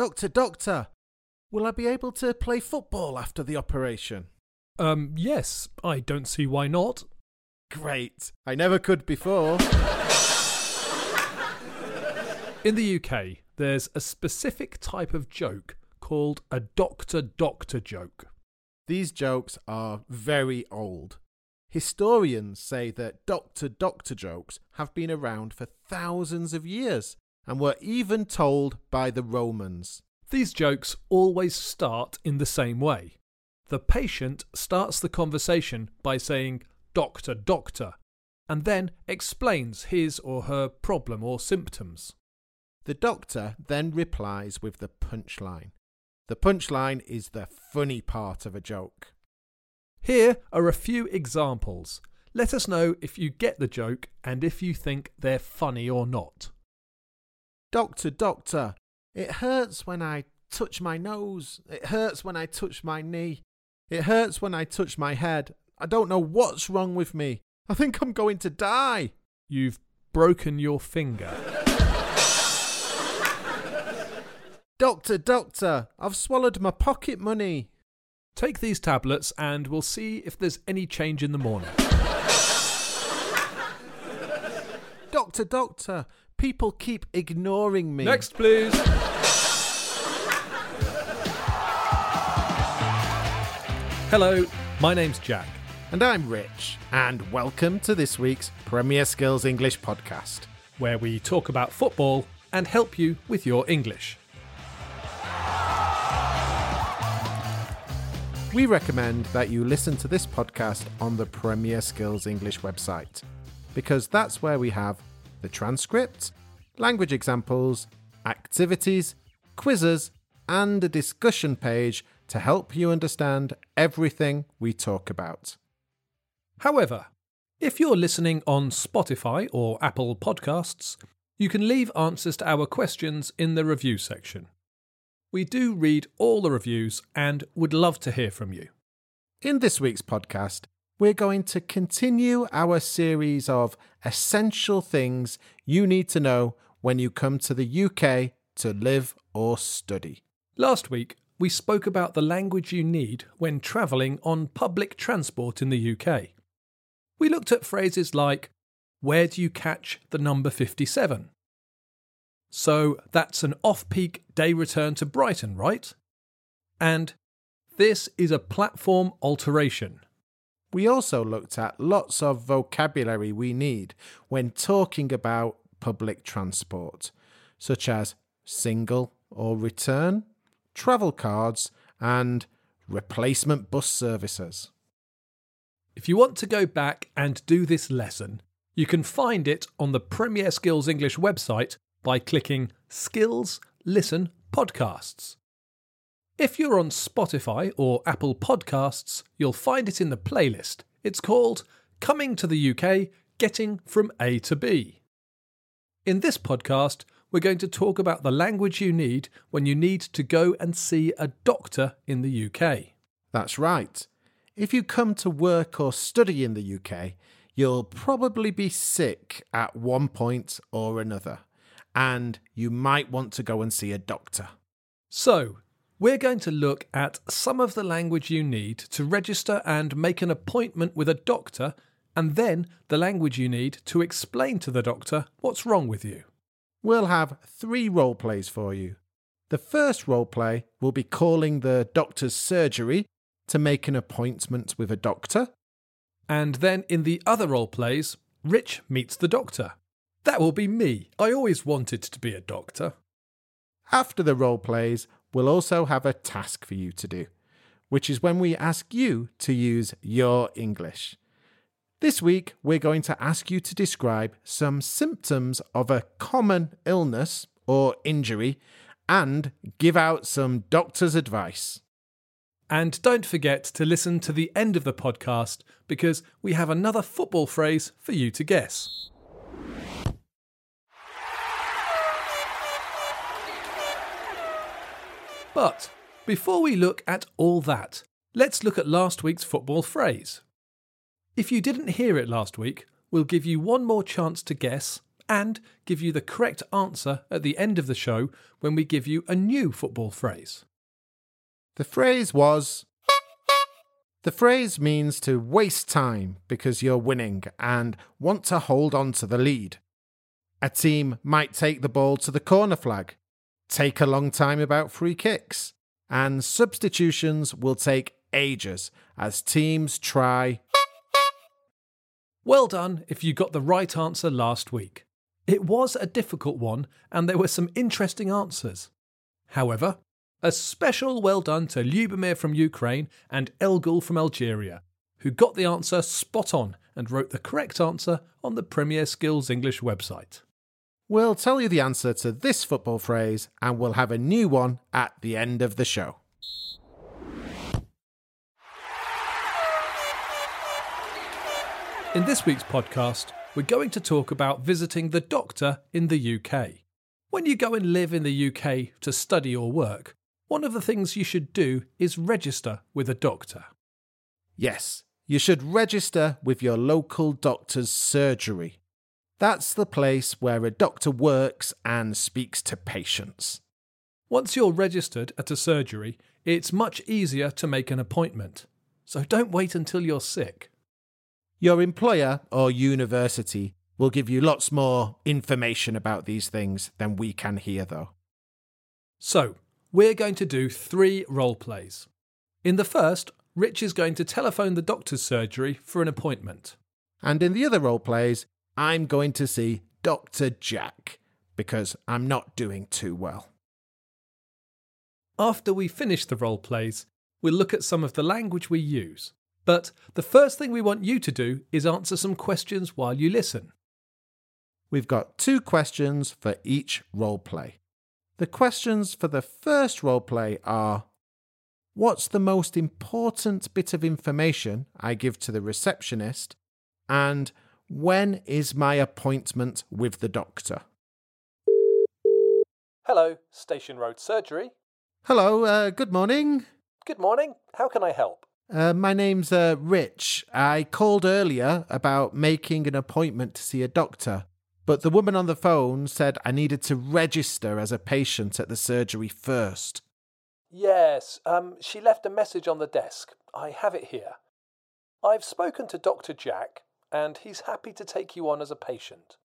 Doctor, doctor, will I be able to play football after the operation? Um, yes, I don't see why not. Great. I never could before. In the UK, there's a specific type of joke called a doctor doctor joke. These jokes are very old. Historians say that doctor doctor jokes have been around for thousands of years and were even told by the Romans. These jokes always start in the same way. The patient starts the conversation by saying, Doctor, doctor, and then explains his or her problem or symptoms. The doctor then replies with the punchline. The punchline is the funny part of a joke. Here are a few examples. Let us know if you get the joke and if you think they're funny or not. Doctor, doctor, it hurts when I touch my nose. It hurts when I touch my knee. It hurts when I touch my head. I don't know what's wrong with me. I think I'm going to die. You've broken your finger. Doctor, doctor, I've swallowed my pocket money. Take these tablets and we'll see if there's any change in the morning. Doctor, doctor, people keep ignoring me. Next, please. Hello, my name's Jack. And I'm Rich, and welcome to this week's Premier Skills English podcast, where we talk about football and help you with your English. We recommend that you listen to this podcast on the Premier Skills English website because that's where we have the transcript, language examples, activities, quizzes, and a discussion page to help you understand everything we talk about. However, if you're listening on Spotify or Apple Podcasts, you can leave answers to our questions in the review section. We do read all the reviews and would love to hear from you. In this week's podcast, we're going to continue our series of essential things you need to know when you come to the UK to live or study. Last week, we spoke about the language you need when travelling on public transport in the UK. We looked at phrases like, Where do you catch the number 57? So that's an off peak day return to Brighton, right? And this is a platform alteration. We also looked at lots of vocabulary we need when talking about public transport, such as single or return, travel cards, and replacement bus services. If you want to go back and do this lesson, you can find it on the Premier Skills English website by clicking Skills Listen Podcasts. If you're on Spotify or Apple Podcasts, you'll find it in the playlist. It's called Coming to the UK Getting from A to B. In this podcast, we're going to talk about the language you need when you need to go and see a doctor in the UK. That's right. If you come to work or study in the UK, you'll probably be sick at one point or another and you might want to go and see a doctor. So, we're going to look at some of the language you need to register and make an appointment with a doctor, and then the language you need to explain to the doctor what's wrong with you. We'll have three role plays for you. The first role play will be calling the doctor's surgery to make an appointment with a doctor. And then in the other role plays, Rich meets the doctor. That will be me. I always wanted to be a doctor. After the role plays, we'll also have a task for you to do, which is when we ask you to use your English. This week, we're going to ask you to describe some symptoms of a common illness or injury and give out some doctor's advice. And don't forget to listen to the end of the podcast because we have another football phrase for you to guess. But before we look at all that, let's look at last week's football phrase. If you didn't hear it last week, we'll give you one more chance to guess, and give you the correct answer at the end of the show when we give you a new football phrase. The phrase was. The phrase means to waste time because you're winning and want to hold on to the lead. A team might take the ball to the corner flag, take a long time about free kicks, and substitutions will take ages as teams try. Well done if you got the right answer last week. It was a difficult one, and there were some interesting answers. However, a special well done to Lyubomir from Ukraine and Elgul from Algeria, who got the answer spot on and wrote the correct answer on the Premier Skills English website. We'll tell you the answer to this football phrase and we'll have a new one at the end of the show. In this week's podcast, we're going to talk about visiting the doctor in the UK. When you go and live in the UK to study or work, one of the things you should do is register with a doctor. Yes, you should register with your local doctor's surgery. That's the place where a doctor works and speaks to patients. Once you're registered at a surgery, it's much easier to make an appointment. So don't wait until you're sick. Your employer or university will give you lots more information about these things than we can here, though. So, we're going to do three role plays. In the first, Rich is going to telephone the doctor's surgery for an appointment. And in the other role plays, I'm going to see Dr. Jack because I'm not doing too well. After we finish the role plays, we'll look at some of the language we use. But the first thing we want you to do is answer some questions while you listen. We've got two questions for each role play. The questions for the first role play are What's the most important bit of information I give to the receptionist? And when is my appointment with the doctor? Hello, Station Road Surgery. Hello, uh, good morning. Good morning. How can I help? Uh, my name's uh, Rich. I called earlier about making an appointment to see a doctor, but the woman on the phone said I needed to register as a patient at the surgery first. Yes, um, she left a message on the desk. I have it here. I've spoken to Dr. Jack, and he's happy to take you on as a patient.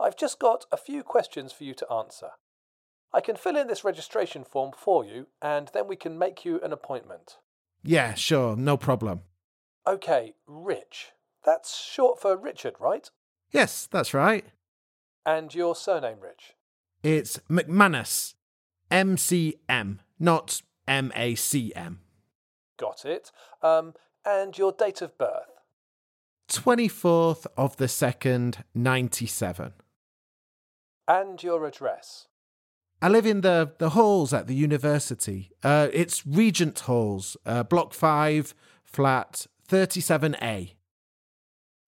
I've just got a few questions for you to answer. I can fill in this registration form for you, and then we can make you an appointment. Yeah, sure, no problem. Okay, Rich. That's short for Richard, right? Yes, that's right. And your surname, Rich? It's McManus. M C M, not M A C M. Got it. Um, and your date of birth? 24th of the 2nd, 97. And your address? I live in the, the halls at the university. Uh, it's Regent Halls, uh, Block 5, flat 37A.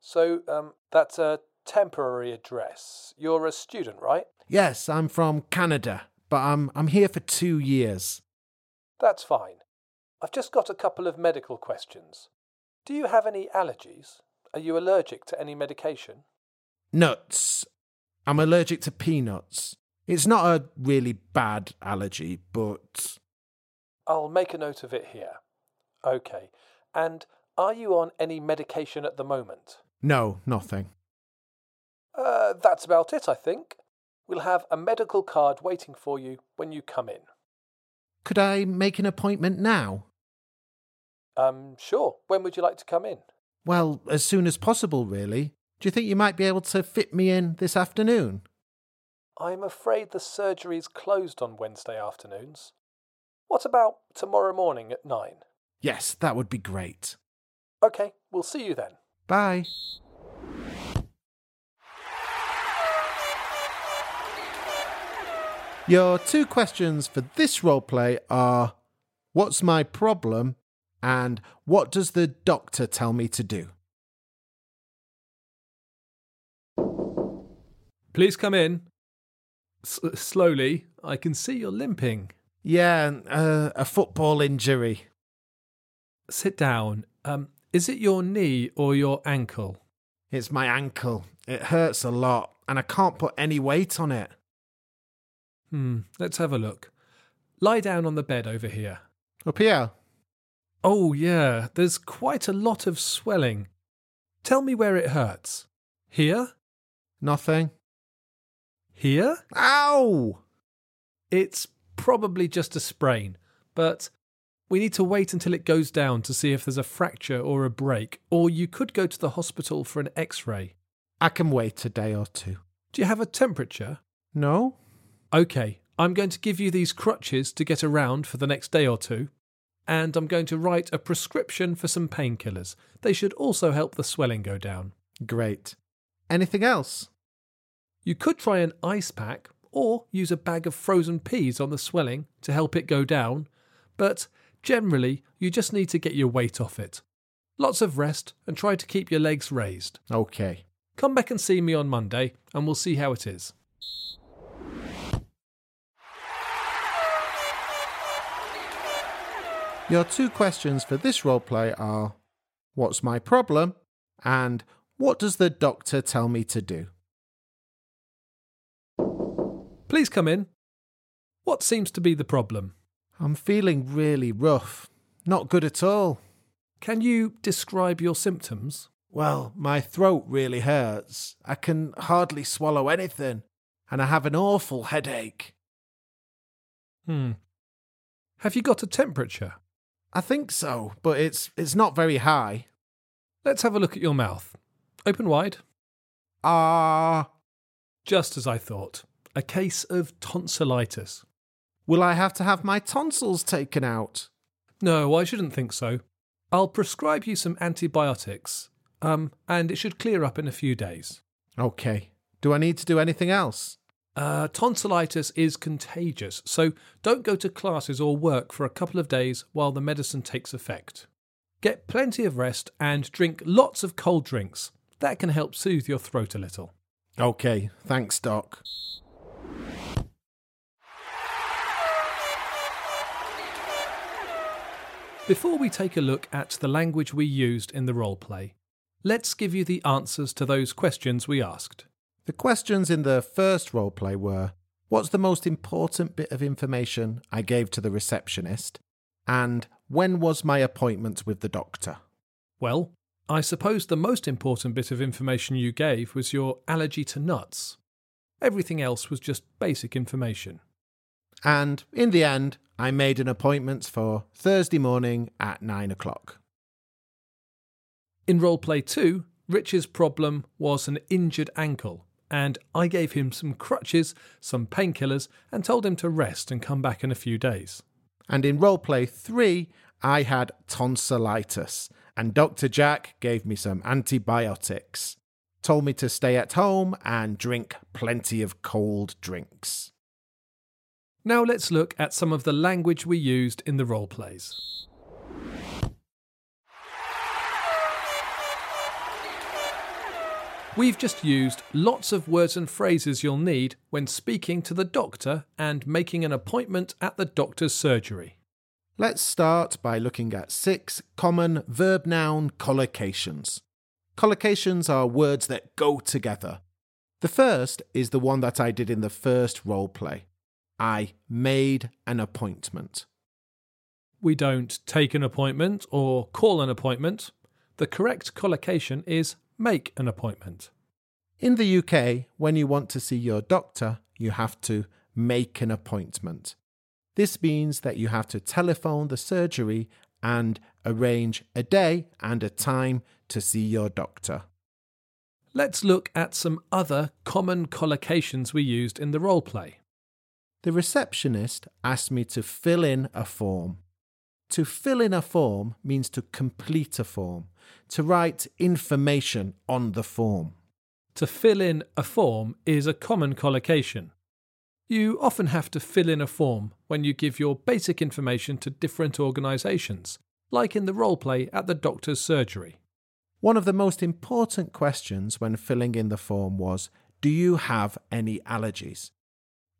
So, um, that's a temporary address. You're a student, right? Yes, I'm from Canada, but I'm, I'm here for two years. That's fine. I've just got a couple of medical questions. Do you have any allergies? Are you allergic to any medication? Nuts. I'm allergic to peanuts. It's not a really bad allergy, but. I'll make a note of it here. Okay. And are you on any medication at the moment? No, nothing. Uh, that's about it, I think. We'll have a medical card waiting for you when you come in. Could I make an appointment now? Um, sure. When would you like to come in? Well, as soon as possible, really. Do you think you might be able to fit me in this afternoon? I'm afraid the surgery is closed on Wednesday afternoons. What about tomorrow morning at nine? Yes, that would be great. Okay, we'll see you then. Bye. Your two questions for this roleplay are What's my problem? And What does the doctor tell me to do? Please come in. S- slowly, I can see you're limping. Yeah, uh, a football injury. Sit down. Um, is it your knee or your ankle? It's my ankle. It hurts a lot, and I can't put any weight on it. Hmm, let's have a look. Lie down on the bed over here. Up here? Oh, yeah, there's quite a lot of swelling. Tell me where it hurts. Here? Nothing. Here? Ow! It's probably just a sprain, but we need to wait until it goes down to see if there's a fracture or a break, or you could go to the hospital for an x ray. I can wait a day or two. Do you have a temperature? No? Okay, I'm going to give you these crutches to get around for the next day or two, and I'm going to write a prescription for some painkillers. They should also help the swelling go down. Great. Anything else? You could try an ice pack or use a bag of frozen peas on the swelling to help it go down, but generally you just need to get your weight off it. Lots of rest and try to keep your legs raised. Okay. Come back and see me on Monday and we'll see how it is. Your two questions for this roleplay are What's my problem? and What does the doctor tell me to do? Please come in. What seems to be the problem? I'm feeling really rough. Not good at all. Can you describe your symptoms? Well, my throat really hurts. I can hardly swallow anything. And I have an awful headache. Hmm. Have you got a temperature? I think so, but it's it's not very high. Let's have a look at your mouth. Open wide. Ah, Just as I thought. A case of tonsillitis. will I have to have my tonsils taken out? No, I shouldn't think so. I'll prescribe you some antibiotics, um, and it should clear up in a few days. Okay. Do I need to do anything else? Uh, tonsillitis is contagious, so don't go to classes or work for a couple of days while the medicine takes effect. Get plenty of rest and drink lots of cold drinks. That can help soothe your throat a little. Okay, thanks, Doc. Before we take a look at the language we used in the roleplay, let's give you the answers to those questions we asked. The questions in the first roleplay were What's the most important bit of information I gave to the receptionist? And when was my appointment with the doctor? Well, I suppose the most important bit of information you gave was your allergy to nuts. Everything else was just basic information. And in the end, I made an appointment for Thursday morning at nine o'clock. In roleplay 2, Rich's problem was an injured ankle, and I gave him some crutches, some painkillers, and told him to rest and come back in a few days. And in roleplay three, I had tonsillitis, and Dr. Jack gave me some antibiotics. Told me to stay at home and drink plenty of cold drinks. Now let's look at some of the language we used in the roleplays. We've just used lots of words and phrases you'll need when speaking to the doctor and making an appointment at the doctor's surgery. Let's start by looking at six common verb noun collocations. Collocations are words that go together. The first is the one that I did in the first role play. I made an appointment. We don't take an appointment or call an appointment. The correct collocation is make an appointment. In the UK, when you want to see your doctor, you have to make an appointment. This means that you have to telephone the surgery and arrange a day and a time to see your doctor. Let's look at some other common collocations we used in the role play. The receptionist asked me to fill in a form. To fill in a form means to complete a form, to write information on the form. To fill in a form is a common collocation. You often have to fill in a form when you give your basic information to different organisations, like in the role play at the doctor's surgery. One of the most important questions when filling in the form was Do you have any allergies?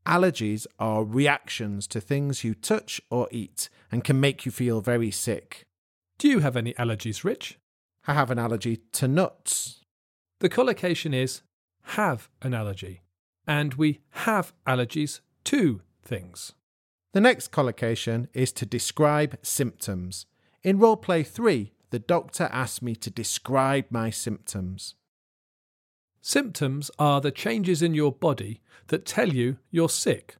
Allergies are reactions to things you touch or eat and can make you feel very sick. Do you have any allergies, Rich? I have an allergy to nuts. The collocation is have an allergy, and we have allergies to things. The next collocation is to describe symptoms. In roleplay 3, the doctor asked me to describe my symptoms. Symptoms are the changes in your body that tell you you're sick.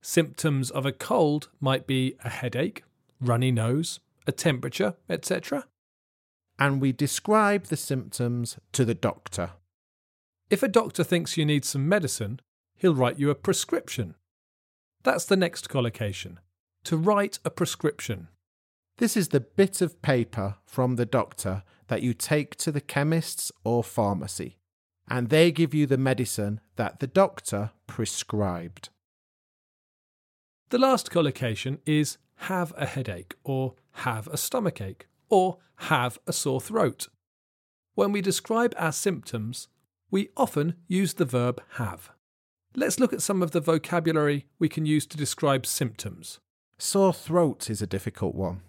Symptoms of a cold might be a headache, runny nose, a temperature, etc. And we describe the symptoms to the doctor. If a doctor thinks you need some medicine, he'll write you a prescription. That's the next collocation to write a prescription. This is the bit of paper from the doctor that you take to the chemist's or pharmacy, and they give you the medicine that the doctor prescribed. The last collocation is have a headache, or have a stomachache, or have a sore throat. When we describe our symptoms, we often use the verb have. Let's look at some of the vocabulary we can use to describe symptoms. Sore throat is a difficult one.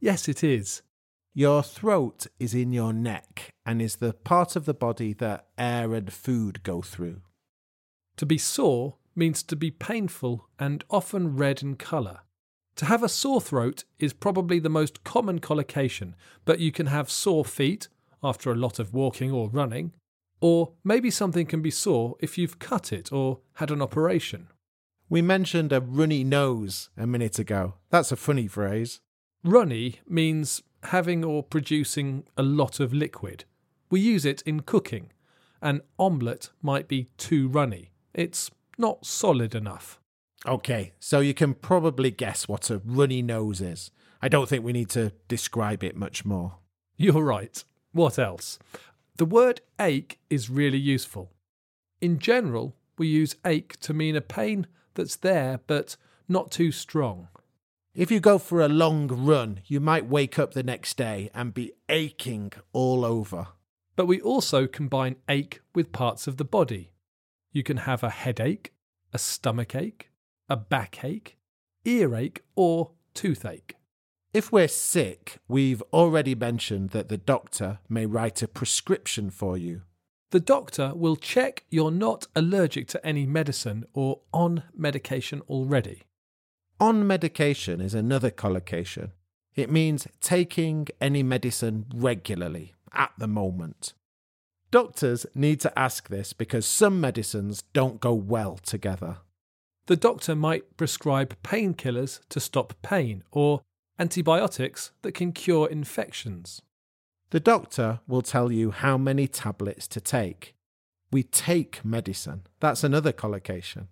Yes, it is. Your throat is in your neck and is the part of the body that air and food go through. To be sore means to be painful and often red in colour. To have a sore throat is probably the most common collocation, but you can have sore feet after a lot of walking or running, or maybe something can be sore if you've cut it or had an operation. We mentioned a runny nose a minute ago. That's a funny phrase. Runny means having or producing a lot of liquid. We use it in cooking. An omelette might be too runny. It's not solid enough. Okay, so you can probably guess what a runny nose is. I don't think we need to describe it much more. You're right. What else? The word ache is really useful. In general, we use ache to mean a pain that's there but not too strong. If you go for a long run, you might wake up the next day and be aching all over. But we also combine ache with parts of the body. You can have a headache, a stomach ache, a backache, earache, or toothache. If we're sick, we've already mentioned that the doctor may write a prescription for you. The doctor will check you're not allergic to any medicine or on medication already. On medication is another collocation. It means taking any medicine regularly at the moment. Doctors need to ask this because some medicines don't go well together. The doctor might prescribe painkillers to stop pain or antibiotics that can cure infections. The doctor will tell you how many tablets to take. We take medicine. That's another collocation.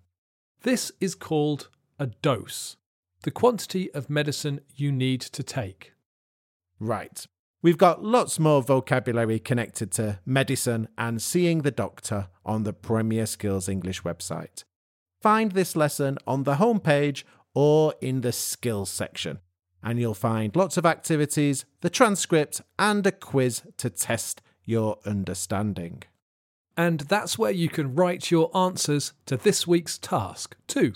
This is called a dose, the quantity of medicine you need to take. Right. We've got lots more vocabulary connected to medicine and seeing the doctor on the Premier Skills English website. Find this lesson on the homepage or in the skills section, and you'll find lots of activities, the transcript, and a quiz to test your understanding. And that's where you can write your answers to this week's task, too.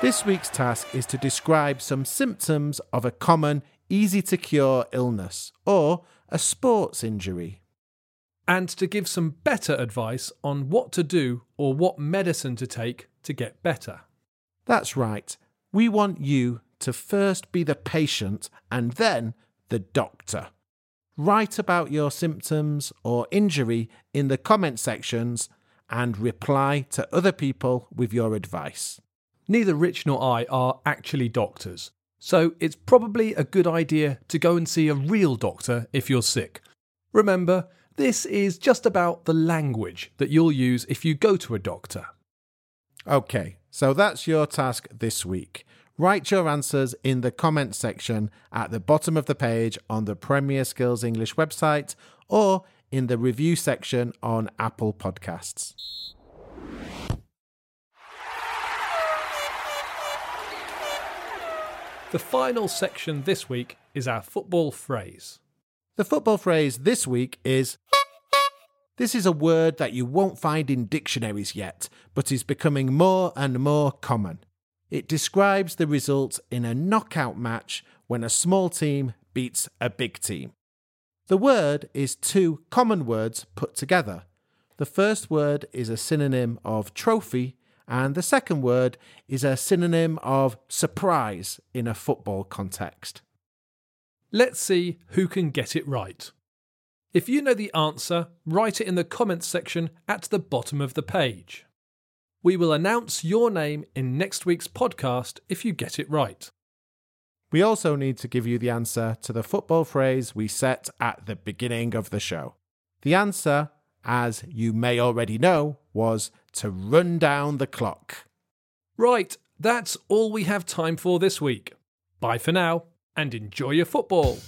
This week's task is to describe some symptoms of a common, easy to cure illness or a sports injury. And to give some better advice on what to do or what medicine to take to get better. That's right. We want you to first be the patient and then the doctor. Write about your symptoms or injury in the comment sections and reply to other people with your advice. Neither Rich nor I are actually doctors, so it's probably a good idea to go and see a real doctor if you're sick. Remember, this is just about the language that you'll use if you go to a doctor. Okay, so that's your task this week. Write your answers in the comments section at the bottom of the page on the Premier Skills English website or in the review section on Apple Podcasts. The final section this week is our football phrase. The football phrase this week is This is a word that you won't find in dictionaries yet, but is becoming more and more common. It describes the result in a knockout match when a small team beats a big team. The word is two common words put together. The first word is a synonym of trophy, and the second word is a synonym of surprise in a football context. Let's see who can get it right. If you know the answer, write it in the comments section at the bottom of the page. We will announce your name in next week's podcast if you get it right. We also need to give you the answer to the football phrase we set at the beginning of the show. The answer, as you may already know, was to run down the clock. Right, that's all we have time for this week. Bye for now and enjoy your football.